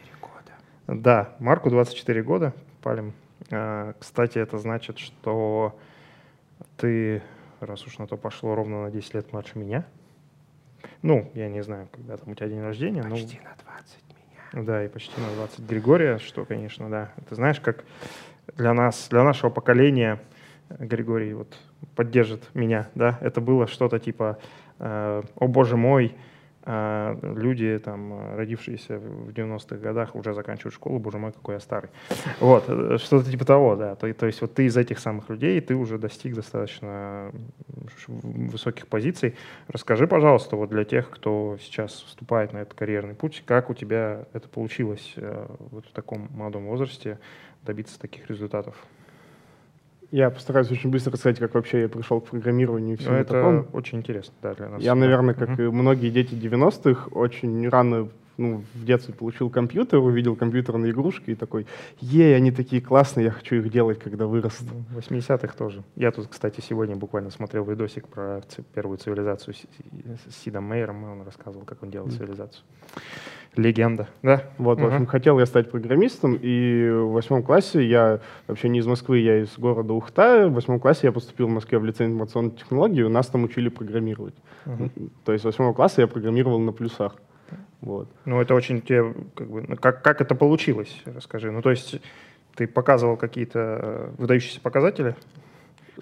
Да, Марку 24 года, палим. А, кстати, это значит, что ты, раз уж на то пошло, ровно на 10 лет младше меня. Ну, я не знаю, когда там у тебя день рождения. Почти ну, на 20 меня. Да, и почти на 20 Григория, что, конечно, да. Ты знаешь, как для нас, для нашего поколения Григорий вот поддержит меня, да. Это было что-то типа, э, о боже мой, а люди, там, родившиеся в 90-х годах, уже заканчивают школу, боже мой, какой я старый. Вот, э, что-то типа того, да. То, то есть вот ты из этих самых людей, ты уже достиг достаточно высоких позиций. Расскажи, пожалуйста, вот для тех, кто сейчас вступает на этот карьерный путь, как у тебя это получилось э, вот в таком молодом возрасте добиться таких результатов? Я постараюсь очень быстро рассказать, как вообще я пришел к программированию и всему это такому. очень интересно, да, для нас. Я, наверное, как uh-huh. и многие дети 90-х, очень рано ну, в детстве получил компьютер, увидел компьютерные игрушки и такой, ей, они такие классные, я хочу их делать, когда вырасту. В 80-х тоже. Я тут, кстати, сегодня буквально смотрел видосик про первую цивилизацию с Сидом Мейером, и он рассказывал, как он делал цивилизацию. Легенда, да? Вот, угу. в общем, хотел я стать программистом, и в восьмом классе я вообще не из Москвы, я из города Ухта. В восьмом классе я поступил в Москве в лицей информационной технологии, нас там учили программировать. Угу. То есть с восьмого класса я программировал на плюсах. Вот. Ну, это очень тебе, как бы, ну, как, как это получилось, расскажи. Ну, то есть ты показывал какие-то э, выдающиеся показатели?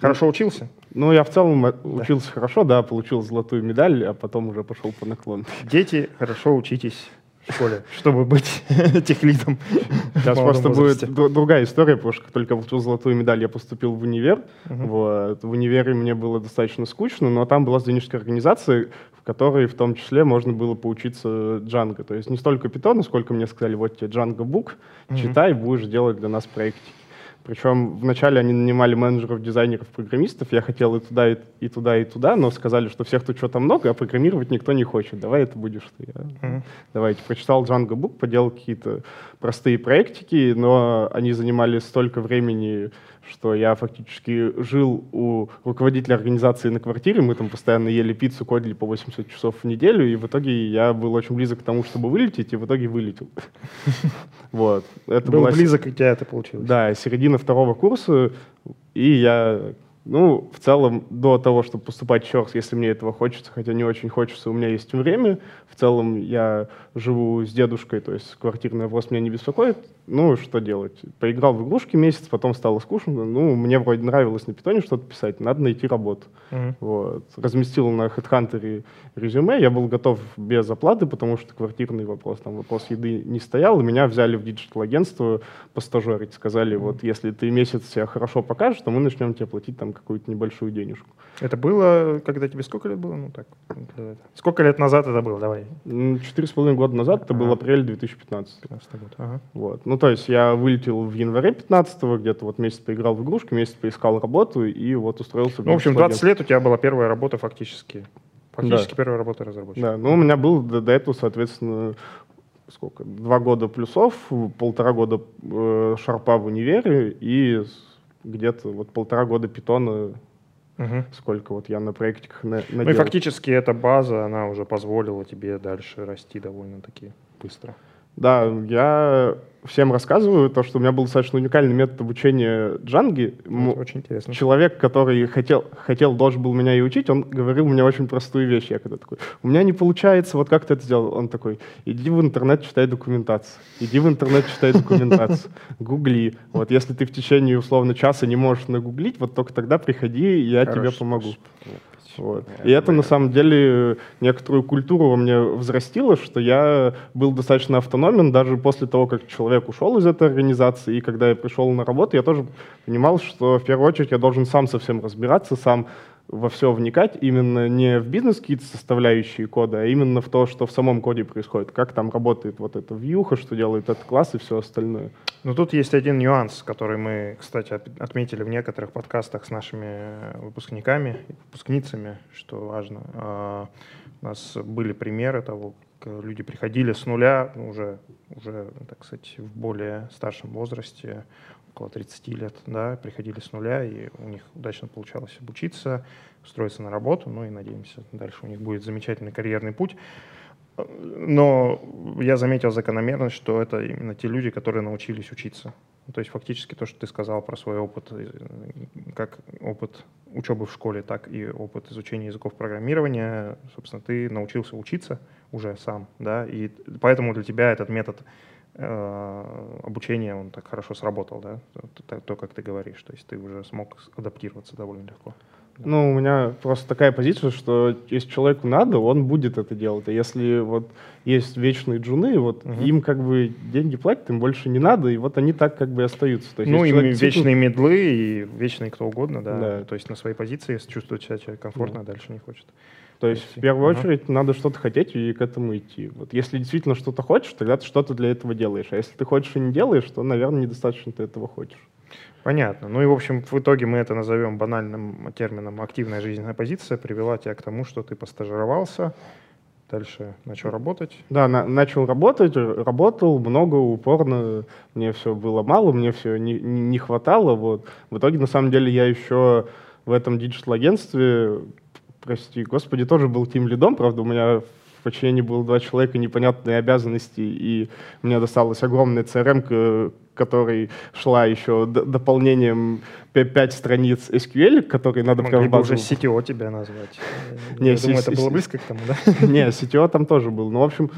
Хорошо учился? Ну, я в целом э, учился да. хорошо, да, получил золотую медаль, а потом уже пошел по наклону. Дети, хорошо учитесь в школе, чтобы быть техлидом. Сейчас просто будет другая история, потому что только получил золотую медаль, я поступил в универ. Вот. В универе мне было достаточно скучно, но там была студенческая организация, в которой в том числе можно было поучиться Django. То есть не столько питона, сколько мне сказали, вот тебе Django Book, читай, будешь делать для нас проектики. Причем вначале они нанимали менеджеров, дизайнеров, программистов. Я хотел и туда, и, и туда, и туда, но сказали, что всех тут что-то много, а программировать никто не хочет. Давай это будешь ты. Я, mm-hmm. Давайте. Прочитал Django Book, поделал какие-то простые проектики, но они занимали столько времени, что я фактически жил у руководителя организации на квартире, мы там постоянно ели пиццу, кодили по 80 часов в неделю, и в итоге я был очень близок к тому, чтобы вылететь, и в итоге вылетел. Вот. Это был близок, и тебя это получилось. Да, середина второго курса, и я ну, в целом, до того, чтобы поступать еще раз, если мне этого хочется, хотя не очень хочется, у меня есть время. В целом, я живу с дедушкой, то есть квартирный вопрос меня не беспокоит. Ну, что делать? Поиграл в игрушки месяц, потом стало скучно. Ну, мне вроде нравилось на питоне что-то писать, надо найти работу. Mm-hmm. Вот. Разместил на HeadHunter резюме, я был готов без оплаты, потому что квартирный вопрос, там вопрос еды не стоял, и меня взяли в диджитал-агентство постажерить. Сказали, mm-hmm. вот если ты месяц себя хорошо покажешь, то мы начнем тебе платить там какую-то небольшую денежку. Это было, когда тебе сколько лет было? Ну так, сколько лет назад это было? Давай. Четыре с половиной года назад, это ага. был апрель 2015. 15 год. Ага. Вот. Ну, то есть я вылетел в январе 15 где-то вот месяц поиграл в игрушки, месяц поискал работу и вот устроился. Ну, в общем, 20 лет у тебя была первая работа фактически. Фактически да. первая работа разработчика. Да, ну у меня был до, до этого, соответственно, сколько? Два года плюсов, полтора года э, шарпа в универе и где-то вот полтора года питона Угу. Сколько вот я на проектиках на, наделал. Ну и фактически эта база, она уже позволила тебе дальше расти довольно-таки быстро. Да, я всем рассказываю то, что у меня был достаточно уникальный метод обучения джанги. Это очень интересно. Человек, который хотел, хотел, должен был меня и учить, он говорил мне очень простую вещь. Я когда такой, у меня не получается, вот как ты это сделал? Он такой, иди в интернет, читай документацию. Иди в интернет, читай документацию. Гугли. Вот если ты в течение, условно, часа не можешь нагуглить, вот только тогда приходи, я тебе помогу. Вот. И это на самом деле некоторую культуру во мне взрастило, что я был достаточно автономен даже после того, как человек ушел из этой организации. И когда я пришел на работу, я тоже понимал, что в первую очередь я должен сам совсем разбираться, сам во все вникать, именно не в бизнес какие-то составляющие кода, а именно в то, что в самом коде происходит, как там работает вот эта вьюха, что делает этот класс и все остальное. Но тут есть один нюанс, который мы, кстати, отметили в некоторых подкастах с нашими выпускниками и выпускницами, что важно. А, у нас были примеры того, как люди приходили с нуля, ну, уже, уже, так сказать, в более старшем возрасте, около 30 лет, да, приходили с нуля, и у них удачно получалось обучиться, устроиться на работу, ну и надеемся, дальше у них будет замечательный карьерный путь. Но я заметил закономерность, что это именно те люди, которые научились учиться. То есть фактически то, что ты сказал про свой опыт, э, как опыт учебы в школе, так и опыт изучения языков программирования, собственно, ты научился учиться уже сам, да, и поэтому для тебя этот метод э, обучения, он так хорошо сработал, да, то, то, как ты говоришь, то есть ты уже смог адаптироваться довольно легко. Ну, у меня просто такая позиция, что если человеку надо, он будет это делать. А если вот есть вечные джуны, вот угу. им как бы деньги платят, им больше не надо, и вот они так как бы остаются. То есть, ну, им вечные медлы и вечные кто угодно, да. да. То есть на своей позиции, если чувствует себя человек комфортно, да. дальше не хочет. То есть в первую ага. очередь надо что-то хотеть и к этому идти. Вот если действительно что-то хочешь, тогда ты что-то для этого делаешь. А если ты хочешь и не делаешь, то, наверное, недостаточно ты этого хочешь. Понятно. Ну и, в общем, в итоге мы это назовем банальным термином «активная жизненная позиция», привела тебя к тому, что ты постажировался, дальше начал работать. Да, на, начал работать, работал много, упорно, мне все было мало, мне все не, не хватало. Вот. В итоге, на самом деле, я еще в этом digital-агентстве прости господи, тоже был team lead ом, правда, у меня в подчинении было два человека, непонятные обязанности, и мне досталась огромная CRM, которой шла еще дополнением 5 страниц SQL, которые надо Могли прям базу... уже CTO тебя назвать. Не, Я думаю, это было близко к тому, да? Не, CTO там тоже был. Ну, в общем,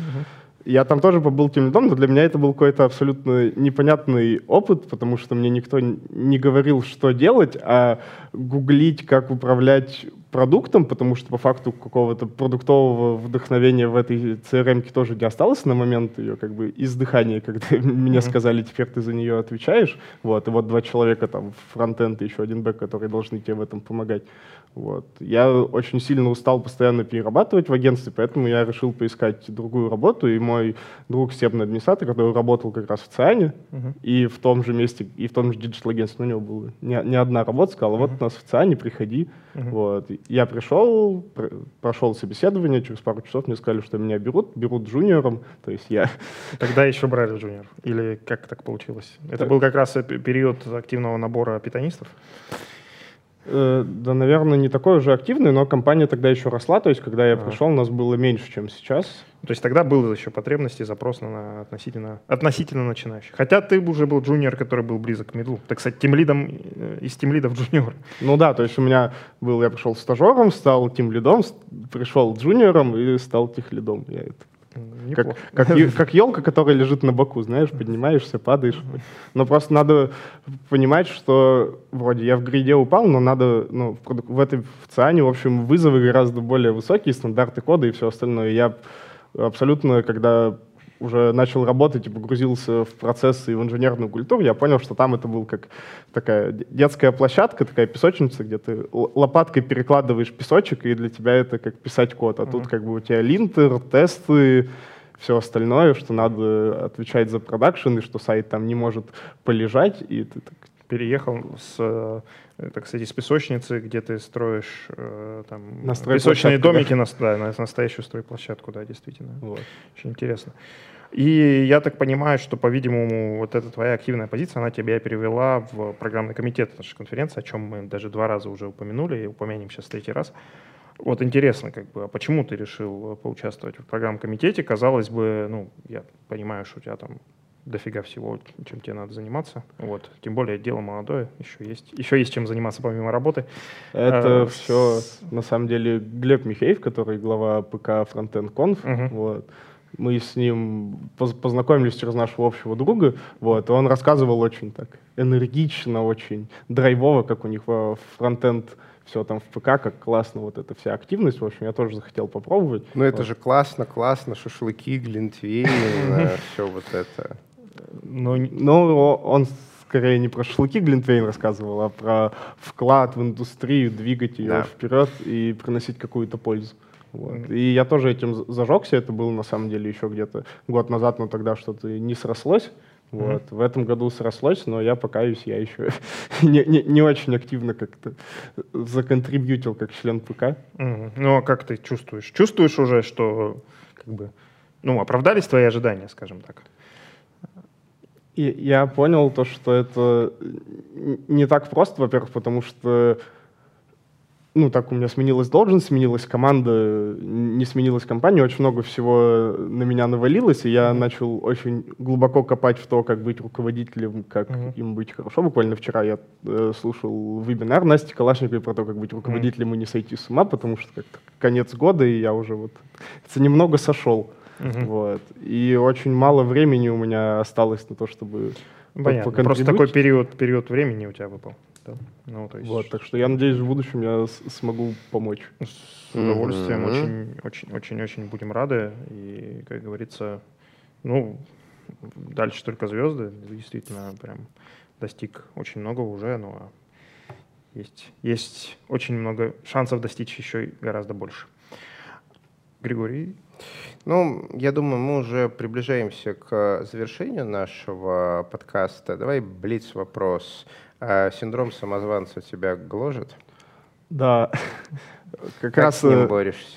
я там тоже побыл тем лидом, но для меня это был какой-то абсолютно непонятный опыт, потому что мне никто не говорил, что делать, а гуглить, как управлять продуктом, потому что по факту какого-то продуктового вдохновения в этой CRM тоже не осталось на момент ее как бы издыхания, когда мне сказали, теперь ты за нее отвечаешь. Вот, и вот два человека там, фронтенд и еще один бэк, которые должны тебе в этом помогать. Вот. Я очень сильно устал постоянно перерабатывать в агентстве, поэтому я решил поискать другую работу, и мой друг системный администратор, который работал как раз в ЦИАНе, uh-huh. и в том же месте, и в том же digital-агентстве, у него была не, не одна работа, сказал, вот uh-huh. у нас в ЦИАНе, приходи. Uh-huh. Вот. Я пришел, пр- прошел собеседование, через пару часов мне сказали, что меня берут, берут junior ом, то есть я... Тогда еще брали junior? Или как так получилось? Это был как раз период активного набора питонистов? Э, да, наверное, не такой уже активный, но компания тогда еще росла, то есть когда я пришел, у нас было меньше, чем сейчас. То есть тогда был еще потребность и запрос на относительно, относительно начинающих. Хотя ты уже был джуниор, который был близок к медлу. Ты, кстати, тем лидом э, из тем лидов джуниор. Ну да, то есть у меня был, я пришел стажером, стал тем лидом, пришел джуниором и стал тех лидом. Я это как, как, как елка, которая лежит на боку, знаешь, поднимаешься, падаешь. Но просто надо понимать, что вроде я в гриде упал, но надо, ну, в, в этой в циане, в общем, вызовы гораздо более высокие, стандарты кода и все остальное. Я абсолютно, когда уже начал работать и погрузился в процессы и в инженерную культуру, я понял, что там это был как такая детская площадка, такая песочница, где ты лопаткой перекладываешь песочек, и для тебя это как писать код. А mm-hmm. тут как бы у тебя линтер, тесты, все остальное, что надо отвечать за продакшн, и что сайт там не может полежать, и ты так переехал с, э, так сказать, из песочницы, где ты строишь э, там, песочные домики, да? на, да, на настоящую стройплощадку, да, действительно. Вот. Очень интересно. И я так понимаю, что, по-видимому, вот эта твоя активная позиция, она тебя перевела в программный комитет нашей конференции, о чем мы даже два раза уже упомянули, и упомянем сейчас третий раз. Вот интересно, как бы, а почему ты решил поучаствовать в программном комитете? Казалось бы, ну, я понимаю, что у тебя там дофига всего, чем тебе надо заниматься. Вот. Тем более дело молодое, еще есть, еще есть чем заниматься помимо работы. Это а, все, с... на самом деле, Глеб Михеев, который глава ПК Frontend Conf. Угу. Вот мы с ним познакомились через нашего общего друга, вот, и он рассказывал очень так энергично, очень драйвово, как у них фронтенд все там в ПК, как классно вот эта вся активность. В общем, я тоже захотел попробовать. Ну, это вот. же классно, классно, шашлыки, глинтвейн, все вот это. Ну, ну, он скорее не про шашлыки Глинтвейн рассказывал, а про вклад в индустрию, двигать ее да. вперед и приносить какую-то пользу. Вот. И я тоже этим зажегся, это было на самом деле еще где-то год назад, но тогда что-то не срослось. Вот. Mm-hmm. В этом году срослось, но я покаюсь, я еще не, не, не очень активно как-то законтрибьютил как член ПК. Mm-hmm. Ну а как ты чувствуешь? Чувствуешь уже, что как бы, ну, оправдались твои ожидания, скажем так? И я понял то, что это не так просто, во-первых, потому что ну, так у меня сменилась должность, сменилась команда, не сменилась компания, очень много всего на меня навалилось, и я начал очень глубоко копать в то, как быть руководителем, как mm-hmm. им быть хорошо. Буквально вчера я э, слушал вебинар Насти Калашниковой про то, как быть руководителем mm-hmm. и не сойти с ума, потому что как конец года, и я уже вот это немного сошел. Mm-hmm. Вот. И очень мало времени у меня осталось на то, чтобы Понятно. Просто такой период, период времени у тебя выпал. Это. Ну, то есть... Вот, так что я надеюсь, в будущем я смогу помочь. С удовольствием, mm-hmm. очень, очень, очень, очень будем рады. И, как говорится, ну, дальше только звезды. Действительно, прям достиг очень много уже, но есть, есть очень много шансов достичь еще и гораздо больше. Григорий? Ну, я думаю, мы уже приближаемся к завершению нашего подкаста. Давай блиц вопрос. А синдром самозванца тебя гложет? Да. Как, как раз с ним борешься?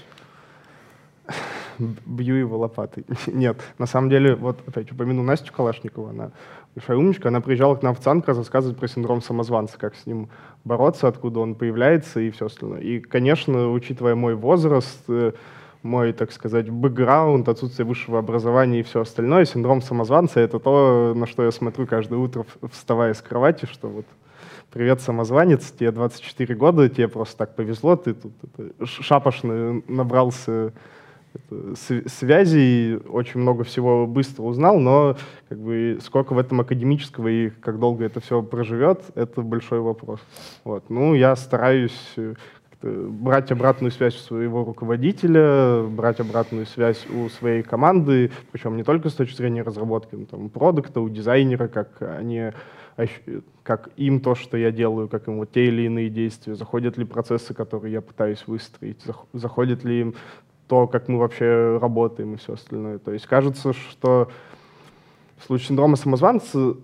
Бью его лопатой. Нет, на самом деле, вот опять упомяну Настю Калашникову, она большая умничка, она приезжала к нам в ЦАНК рассказывать про синдром самозванца, как с ним бороться, откуда он появляется и все остальное. И, конечно, учитывая мой возраст, э, мой, так сказать, бэкграунд, отсутствие высшего образования и все остальное, синдром самозванца — это то, на что я смотрю каждое утро, вставая с кровати, что вот привет, самозванец, тебе 24 года, тебе просто так повезло, ты тут это, шапошно набрался связей, очень много всего быстро узнал, но как бы сколько в этом академического и как долго это все проживет, это большой вопрос. Вот. Ну, я стараюсь брать обратную связь у своего руководителя, брать обратную связь у своей команды, причем не только с точки зрения разработки, но там, продукта, у дизайнера, как они как им то, что я делаю, как им вот те или иные действия, заходят ли процессы, которые я пытаюсь выстроить, заходит ли им то, как мы вообще работаем и все остальное. То есть кажется, что в случае синдрома самозванца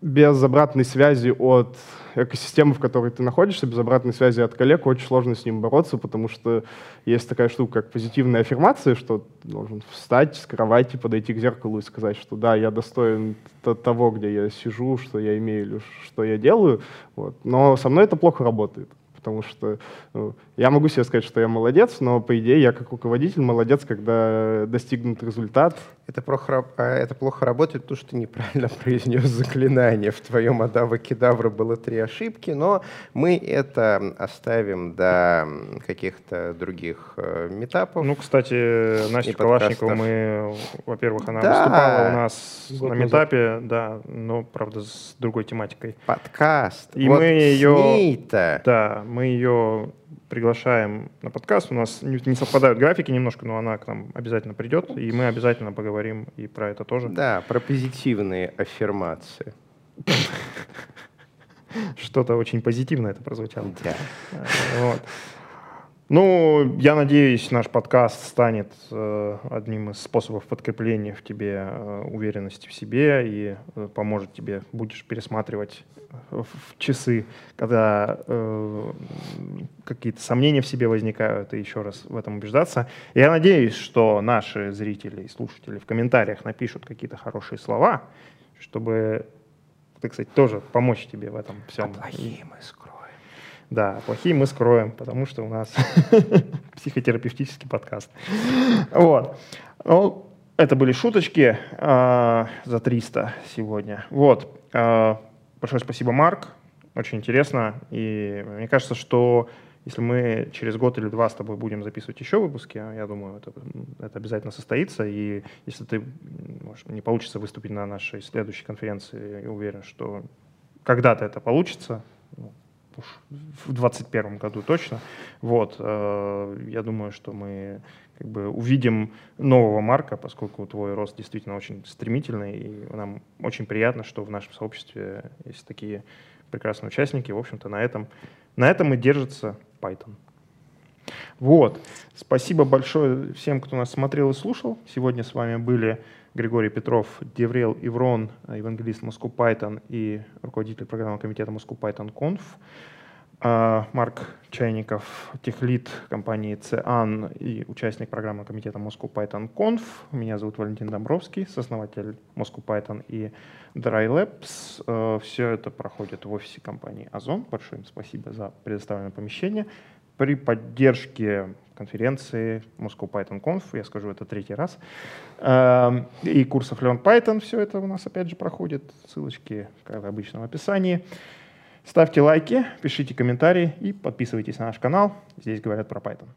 без обратной связи от экосистемы, в которой ты находишься, без обратной связи от коллег, очень сложно с ним бороться, потому что есть такая штука, как позитивная аффирмация, что ты должен встать с кровати, подойти к зеркалу и сказать, что да, я достоин того, где я сижу, что я имею или что я делаю. Вот. Но со мной это плохо работает потому что ну, я могу себе сказать, что я молодец, но по идее я как руководитель молодец, когда достигнут результат. Это плохо, а, это плохо работает, потому что ты неправильно произнес заклинание. В твоем Адава Кедавра было три ошибки, но мы это оставим до каких-то других э, метапов. Ну, кстати, Настя Калашникова, мы, во-первых, она да. выступала у нас Год на метапе, да, но, правда, с другой тематикой. Подкаст. И вот мы ее... Да, мы ее приглашаем на подкаст. У нас не совпадают графики немножко, но она к нам обязательно придет, и мы обязательно поговорим и про это тоже. Да, про позитивные аффирмации. Что-то очень позитивное это прозвучало. Да. Вот. Ну, я надеюсь, наш подкаст станет э, одним из способов подкрепления в тебе э, уверенности в себе и э, поможет тебе, будешь пересматривать в, часы, когда какие-то сомнения в себе возникают, и еще раз в этом убеждаться. Я надеюсь, что наши зрители и слушатели в комментариях напишут какие-то хорошие слова, чтобы, так сказать, тоже помочь тебе в этом всем. А плохие мы скроем. Да, плохие мы скроем, потому что у нас психотерапевтический подкаст. Вот. Ну, это были шуточки э, за 300 сегодня. Вот. Э, большое спасибо, Марк. Очень интересно. И мне кажется, что если мы через год или два с тобой будем записывать еще выпуски, я думаю, это, это обязательно состоится. И если ты может, не получится выступить на нашей следующей конференции, я уверен, что когда-то это получится. В 2021 году точно. Вот, э, я думаю, что мы как бы увидим нового Марка, поскольку твой рост действительно очень стремительный, и нам очень приятно, что в нашем сообществе есть такие прекрасные участники. В общем-то, на этом, на этом и держится Python. Вот. Спасибо большое всем, кто нас смотрел и слушал. Сегодня с вами были Григорий Петров, Деврел Иврон, евангелист Moscow Python и руководитель программного комитета Moscow Python Conf. А, Марк Чайников, техлит компании ЦИАН и участник программного комитета Moscow Python Conf. Меня зовут Валентин Домбровский, сооснователь Moscow Python и Dry Labs. Э, Все это проходит в офисе компании Озон. Большое им спасибо за предоставленное помещение. При поддержке конференции Moscow Python Conf, я скажу это третий раз, эм, и курсов Learn Python, все это у нас опять же проходит, ссылочки, как обычно, в описании. Ставьте лайки, пишите комментарии и подписывайтесь на наш канал. Здесь говорят про Python.